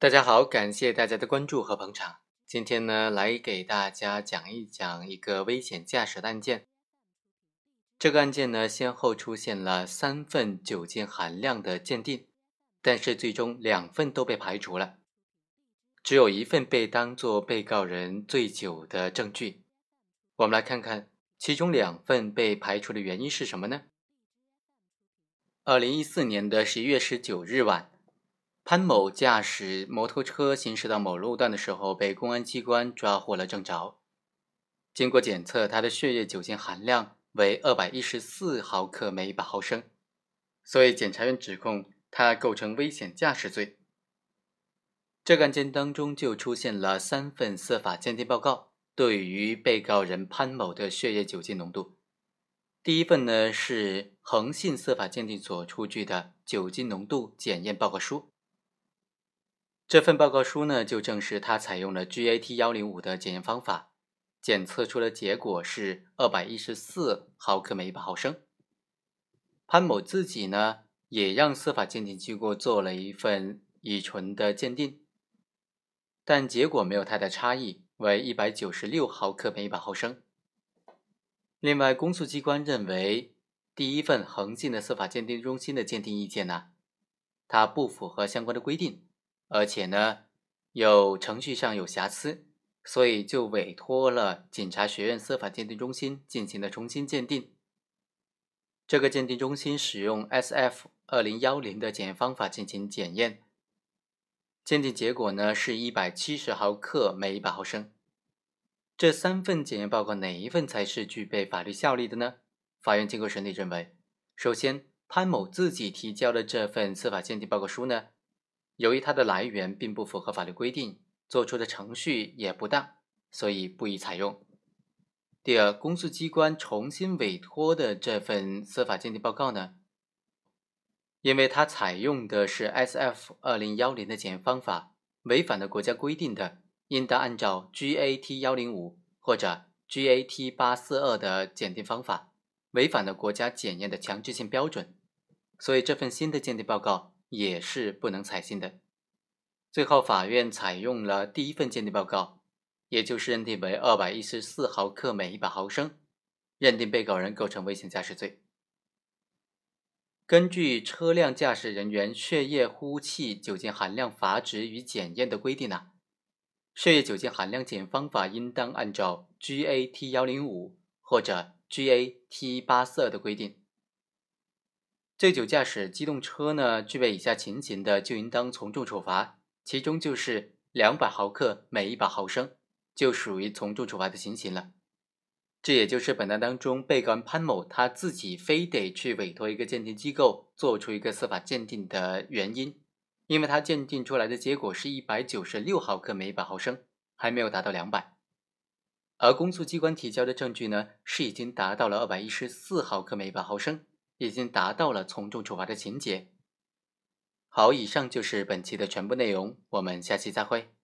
大家好，感谢大家的关注和捧场。今天呢，来给大家讲一讲一个危险驾驶的案件。这个案件呢，先后出现了三份酒精含量的鉴定，但是最终两份都被排除了，只有一份被当作被告人醉酒的证据。我们来看看其中两份被排除的原因是什么呢？二零一四年的十一月十九日晚。潘某驾驶摩托车行驶到某路段的时候，被公安机关抓获了正着。经过检测，他的血液酒精含量为二百一十四毫克每百毫升，所以检察院指控他构成危险驾驶罪。这个案件当中就出现了三份司法鉴定报告，对于被告人潘某的血液酒精浓度。第一份呢是恒信司法鉴定所出具的酒精浓度检验报告书。这份报告书呢，就证实他采用了 GAT 幺零五的检验方法，检测出的结果是二百一十四毫克每百毫升。潘某自己呢，也让司法鉴定机构做了一份乙醇的鉴定，但结果没有太大差异，为一百九十六毫克每百毫升。另外，公诉机关认为，第一份恒信的司法鉴定中心的鉴定意见呢，它不符合相关的规定。而且呢，有程序上有瑕疵，所以就委托了警察学院司法鉴定中心进行了重新鉴定。这个鉴定中心使用 S.F. 二零幺零的检验方法进行检验，鉴定结果呢是一百七十毫克每一百毫升。这三份检验报告哪一份才是具备法律效力的呢？法院经过审理认为，首先潘某自己提交的这份司法鉴定报告书呢。由于它的来源并不符合法律规定，做出的程序也不当，所以不宜采用。第二，公诉机关重新委托的这份司法鉴定报告呢，因为它采用的是 S.F. 二零幺零的检验方法，违反了国家规定的，应当按照 G.A.T. 幺零五或者 G.A.T. 八四二的检定方法，违反了国家检验的强制性标准，所以这份新的鉴定报告。也是不能采信的。最后，法院采用了第一份鉴定报告，也就是认定为二百一十四毫克每一百毫升，认定被告人构成危险驾驶罪。根据车辆驾驶人员血液呼气酒精含量阀值与检验的规定呢，血液酒精含量检验方法应当按照 GAT 幺零五或者 GAT 八四二的规定。醉酒驾驶机动车呢，具备以下情形的，就应当从重处罚。其中就是两百毫克每一百毫升，就属于从重处罚的情形了。这也就是本案当中被告人潘某他自己非得去委托一个鉴定机构做出一个司法鉴定的原因，因为他鉴定出来的结果是一百九十六毫克每一百毫升，还没有达到两百。而公诉机关提交的证据呢，是已经达到了二百一十四毫克每一百毫升。已经达到了从重处罚的情节。好，以上就是本期的全部内容，我们下期再会。